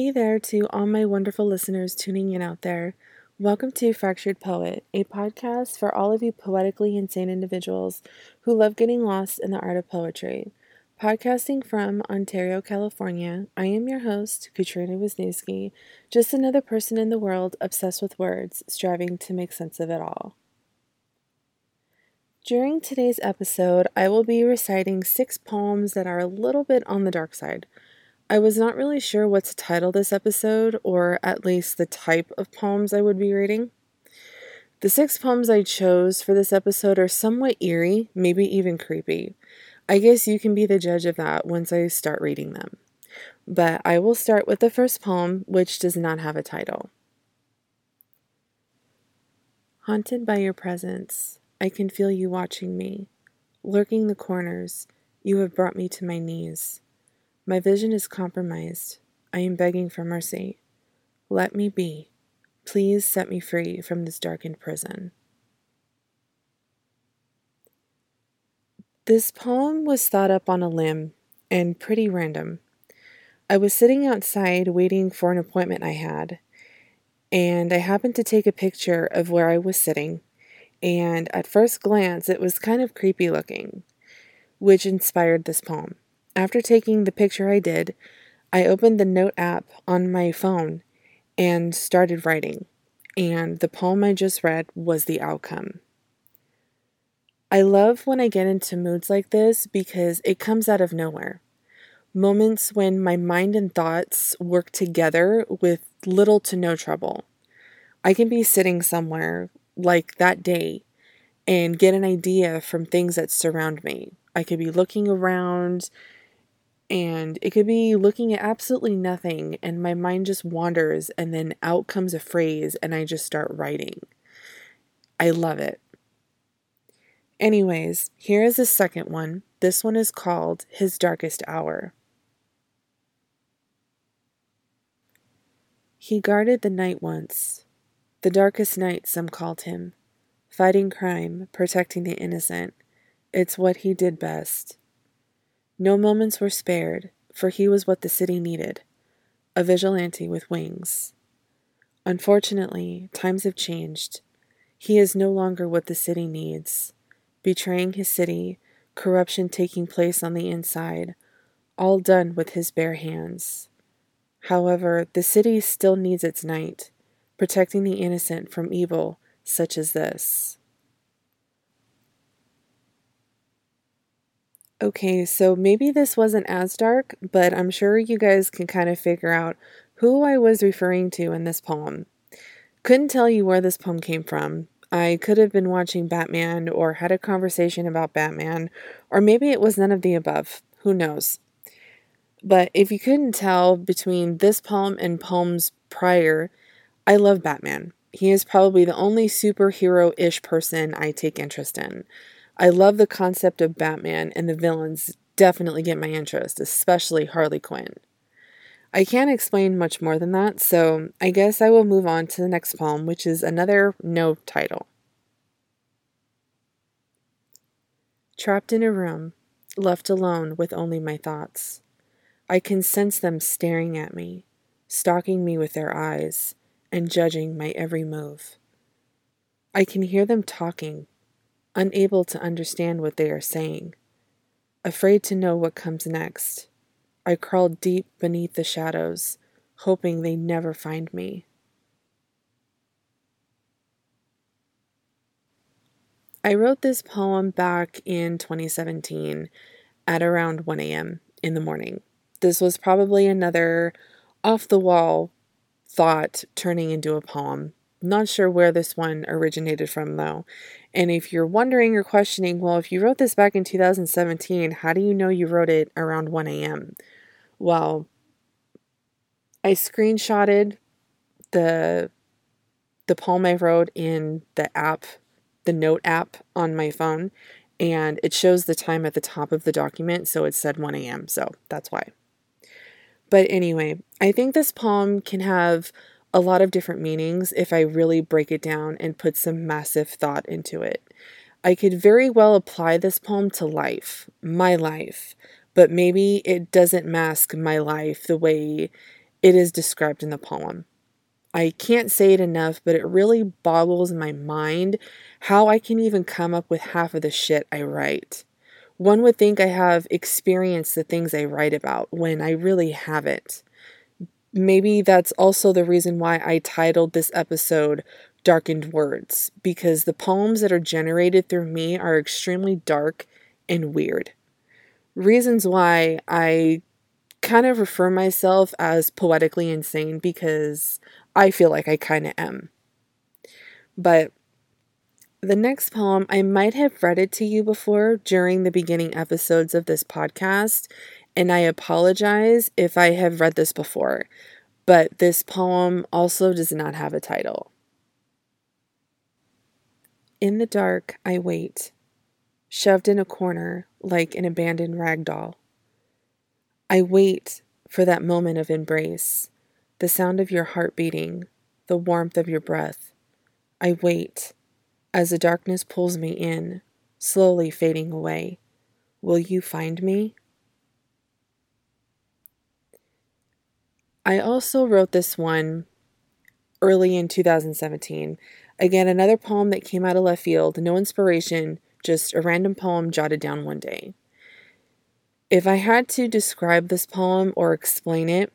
Hey there to all my wonderful listeners tuning in out there. Welcome to Fractured Poet, a podcast for all of you poetically insane individuals who love getting lost in the art of poetry. Podcasting from Ontario, California, I am your host, Katrina Wisniewski, just another person in the world obsessed with words, striving to make sense of it all. During today's episode, I will be reciting six poems that are a little bit on the dark side. I was not really sure what to title this episode, or at least the type of poems I would be reading. The six poems I chose for this episode are somewhat eerie, maybe even creepy. I guess you can be the judge of that once I start reading them. But I will start with the first poem, which does not have a title. Haunted by your presence, I can feel you watching me. Lurking the corners, you have brought me to my knees. My vision is compromised. I am begging for mercy. Let me be. Please set me free from this darkened prison. This poem was thought up on a limb and pretty random. I was sitting outside waiting for an appointment I had, and I happened to take a picture of where I was sitting, and at first glance it was kind of creepy looking, which inspired this poem. After taking the picture I did, I opened the note app on my phone and started writing, and the poem I just read was the outcome. I love when I get into moods like this because it comes out of nowhere. Moments when my mind and thoughts work together with little to no trouble. I can be sitting somewhere, like that day, and get an idea from things that surround me. I could be looking around and it could be looking at absolutely nothing and my mind just wanders and then out comes a phrase and I just start writing. I love it. Anyways, here is the second one. This one is called His Darkest Hour. He guarded the night once, the darkest night, some called him. Fighting crime, protecting the innocent. It's what he did best. No moments were spared, for he was what the city needed a vigilante with wings. Unfortunately, times have changed. He is no longer what the city needs. Betraying his city, corruption taking place on the inside, all done with his bare hands. However, the city still needs its knight, protecting the innocent from evil such as this. Okay, so maybe this wasn't as dark, but I'm sure you guys can kind of figure out who I was referring to in this poem. Couldn't tell you where this poem came from. I could have been watching Batman or had a conversation about Batman, or maybe it was none of the above. Who knows? But if you couldn't tell between this poem and poems prior, I love Batman. He is probably the only superhero ish person I take interest in. I love the concept of Batman, and the villains definitely get my interest, especially Harley Quinn. I can't explain much more than that, so I guess I will move on to the next poem, which is another no title. Trapped in a room, left alone with only my thoughts. I can sense them staring at me, stalking me with their eyes, and judging my every move. I can hear them talking, unable to understand what they are saying. Afraid to know what comes next, I crawl deep beneath the shadows, hoping they never find me. I wrote this poem back in 2017 at around 1 a.m. in the morning. This was probably another off the wall thought turning into a poem. Not sure where this one originated from though. And if you're wondering or questioning, well, if you wrote this back in 2017, how do you know you wrote it around 1 a.m.? Well, I screenshotted the the poem I wrote in the app, the note app on my phone, and it shows the time at the top of the document, so it said 1 a.m. So that's why. But anyway, I think this poem can have a lot of different meanings if I really break it down and put some massive thought into it. I could very well apply this poem to life, my life, but maybe it doesn't mask my life the way it is described in the poem. I can't say it enough, but it really boggles my mind how I can even come up with half of the shit I write. One would think I have experienced the things I write about when I really haven't. Maybe that's also the reason why I titled this episode Darkened Words, because the poems that are generated through me are extremely dark and weird. Reasons why I kind of refer myself as poetically insane because I feel like I kind of am. But the next poem, I might have read it to you before during the beginning episodes of this podcast, and I apologize if I have read this before. But this poem also does not have a title. In the dark, I wait, shoved in a corner like an abandoned rag doll. I wait for that moment of embrace, the sound of your heart beating, the warmth of your breath. I wait as the darkness pulls me in, slowly fading away. Will you find me? I also wrote this one early in 2017. Again, another poem that came out of left field, no inspiration, just a random poem jotted down one day. If I had to describe this poem or explain it,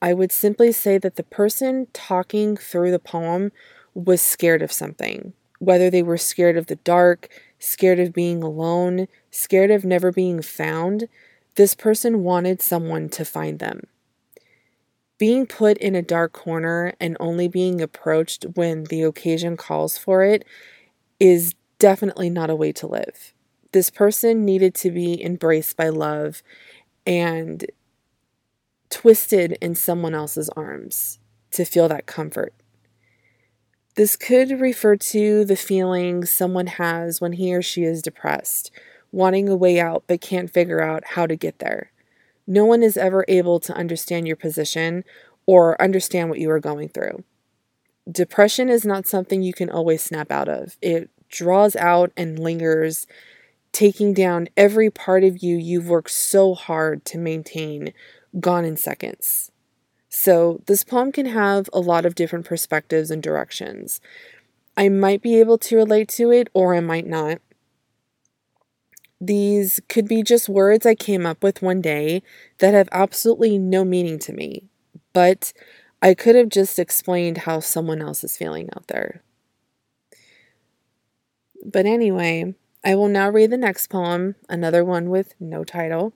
I would simply say that the person talking through the poem was scared of something, whether they were scared of the dark, scared of being alone, scared of never being found. This person wanted someone to find them. Being put in a dark corner and only being approached when the occasion calls for it is definitely not a way to live. This person needed to be embraced by love and twisted in someone else's arms to feel that comfort. This could refer to the feeling someone has when he or she is depressed, wanting a way out but can't figure out how to get there. No one is ever able to understand your position or understand what you are going through. Depression is not something you can always snap out of. It draws out and lingers, taking down every part of you you've worked so hard to maintain, gone in seconds. So, this poem can have a lot of different perspectives and directions. I might be able to relate to it, or I might not. These could be just words I came up with one day that have absolutely no meaning to me, but I could have just explained how someone else is feeling out there. But anyway, I will now read the next poem, another one with no title.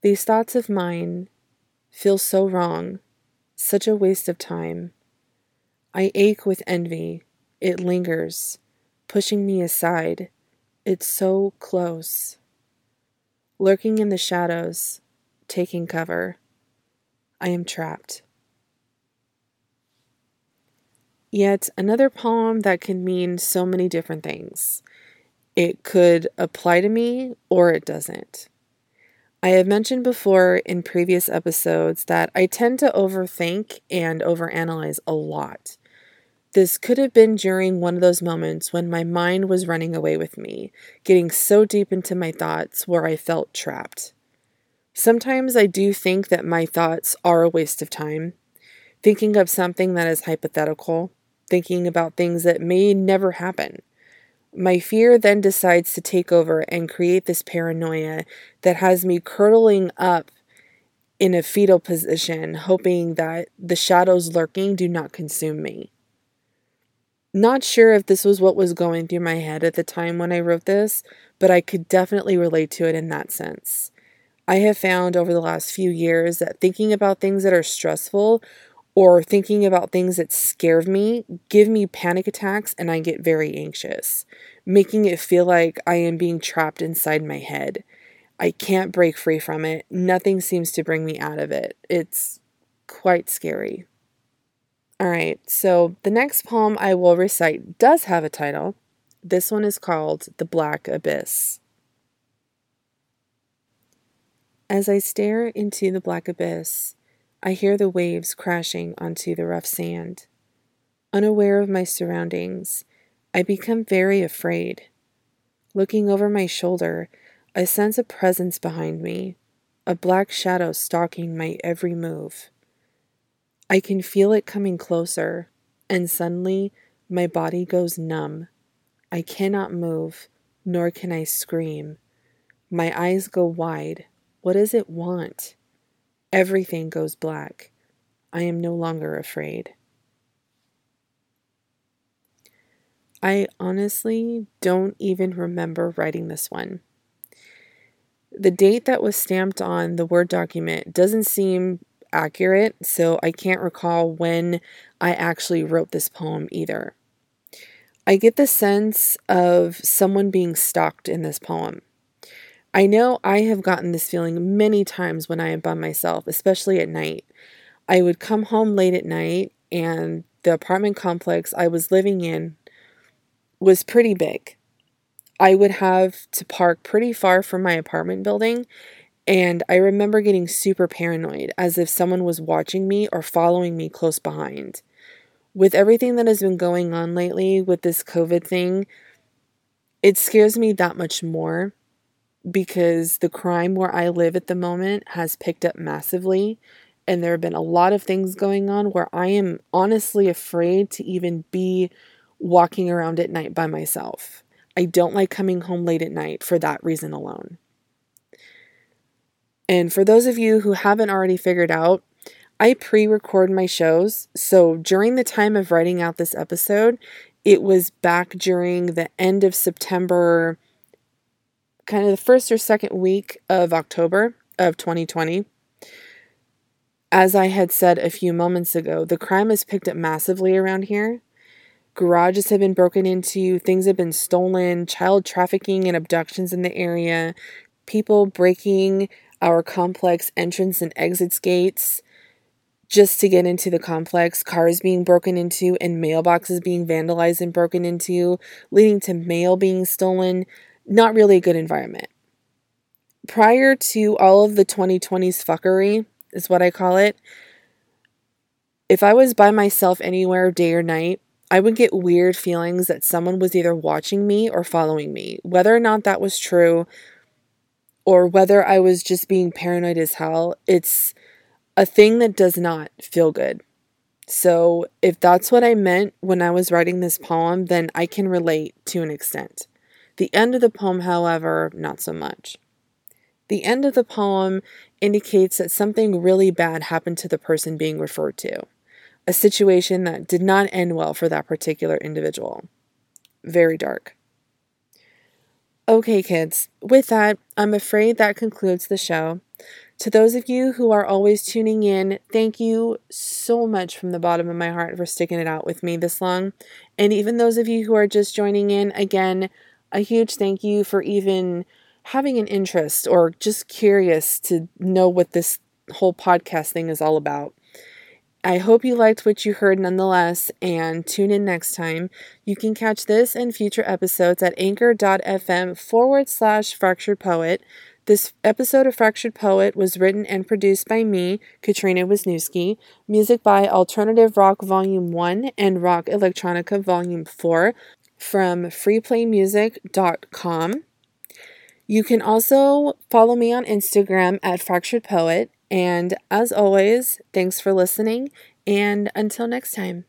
These thoughts of mine feel so wrong, such a waste of time. I ache with envy, it lingers pushing me aside. It's so close. Lurking in the shadows, taking cover. I am trapped. Yet another poem that can mean so many different things. It could apply to me or it doesn't. I have mentioned before in previous episodes that I tend to overthink and overanalyze a lot. This could have been during one of those moments when my mind was running away with me, getting so deep into my thoughts where I felt trapped. Sometimes I do think that my thoughts are a waste of time, thinking of something that is hypothetical, thinking about things that may never happen. My fear then decides to take over and create this paranoia that has me curdling up in a fetal position, hoping that the shadows lurking do not consume me. Not sure if this was what was going through my head at the time when I wrote this, but I could definitely relate to it in that sense. I have found over the last few years that thinking about things that are stressful or thinking about things that scare me give me panic attacks and I get very anxious, making it feel like I am being trapped inside my head. I can't break free from it. Nothing seems to bring me out of it. It's quite scary. All right, so the next poem I will recite does have a title. This one is called The Black Abyss. As I stare into the black abyss, I hear the waves crashing onto the rough sand. Unaware of my surroundings, I become very afraid. Looking over my shoulder, I sense a presence behind me, a black shadow stalking my every move. I can feel it coming closer, and suddenly my body goes numb. I cannot move, nor can I scream. My eyes go wide. What does it want? Everything goes black. I am no longer afraid. I honestly don't even remember writing this one. The date that was stamped on the Word document doesn't seem accurate, so I can't recall when I actually wrote this poem either. I get the sense of someone being stalked in this poem. I know I have gotten this feeling many times when I am by myself, especially at night. I would come home late at night, and the apartment complex I was living in was pretty big. I would have to park pretty far from my apartment building, and I remember getting super paranoid as if someone was watching me or following me close behind. With everything that has been going on lately with this COVID thing, it scares me that much more because the crime where I live at the moment has picked up massively. And there have been a lot of things going on where I am honestly afraid to even be walking around at night by myself. I don't like coming home late at night for that reason alone. And for those of you who haven't already figured out, I pre record my shows. So during the time of writing out this episode, it was back during the end of September, kind of the first or second week of October of 2020. As I had said a few moments ago, the crime has picked up massively around here. Garages have been broken into, things have been stolen, child trafficking and abductions in the area, people breaking our complex entrance and exits gates just to get into the complex, cars being broken into and mailboxes being vandalized and broken into, leading to mail being stolen. Not really a good environment. Prior to all of the 2020's fuckery, is what I call it, if I was by myself anywhere, day or night, I would get weird feelings that someone was either watching me or following me. Whether or not that was true, or whether I was just being paranoid as hell, it's a thing that does not feel good. So, if that's what I meant when I was writing this poem, then I can relate to an extent. The end of the poem, however, not so much. The end of the poem indicates that something really bad happened to the person being referred to, a situation that did not end well for that particular individual. Very dark. Okay, kids, with that, I'm afraid that concludes the show. To those of you who are always tuning in, thank you so much from the bottom of my heart for sticking it out with me this long. And even those of you who are just joining in, again, a huge thank you for even having an interest or just curious to know what this whole podcast thing is all about. I hope you liked what you heard nonetheless, and tune in next time. You can catch this and future episodes at anchor.fm forward slash fractured poet. This episode of Fractured Poet was written and produced by me, Katrina Wisniewski. Music by Alternative Rock Volume 1 and Rock Electronica Volume 4 from freeplaymusic.com. You can also follow me on Instagram at Fractured Poet and as always, thanks for listening, and until next time.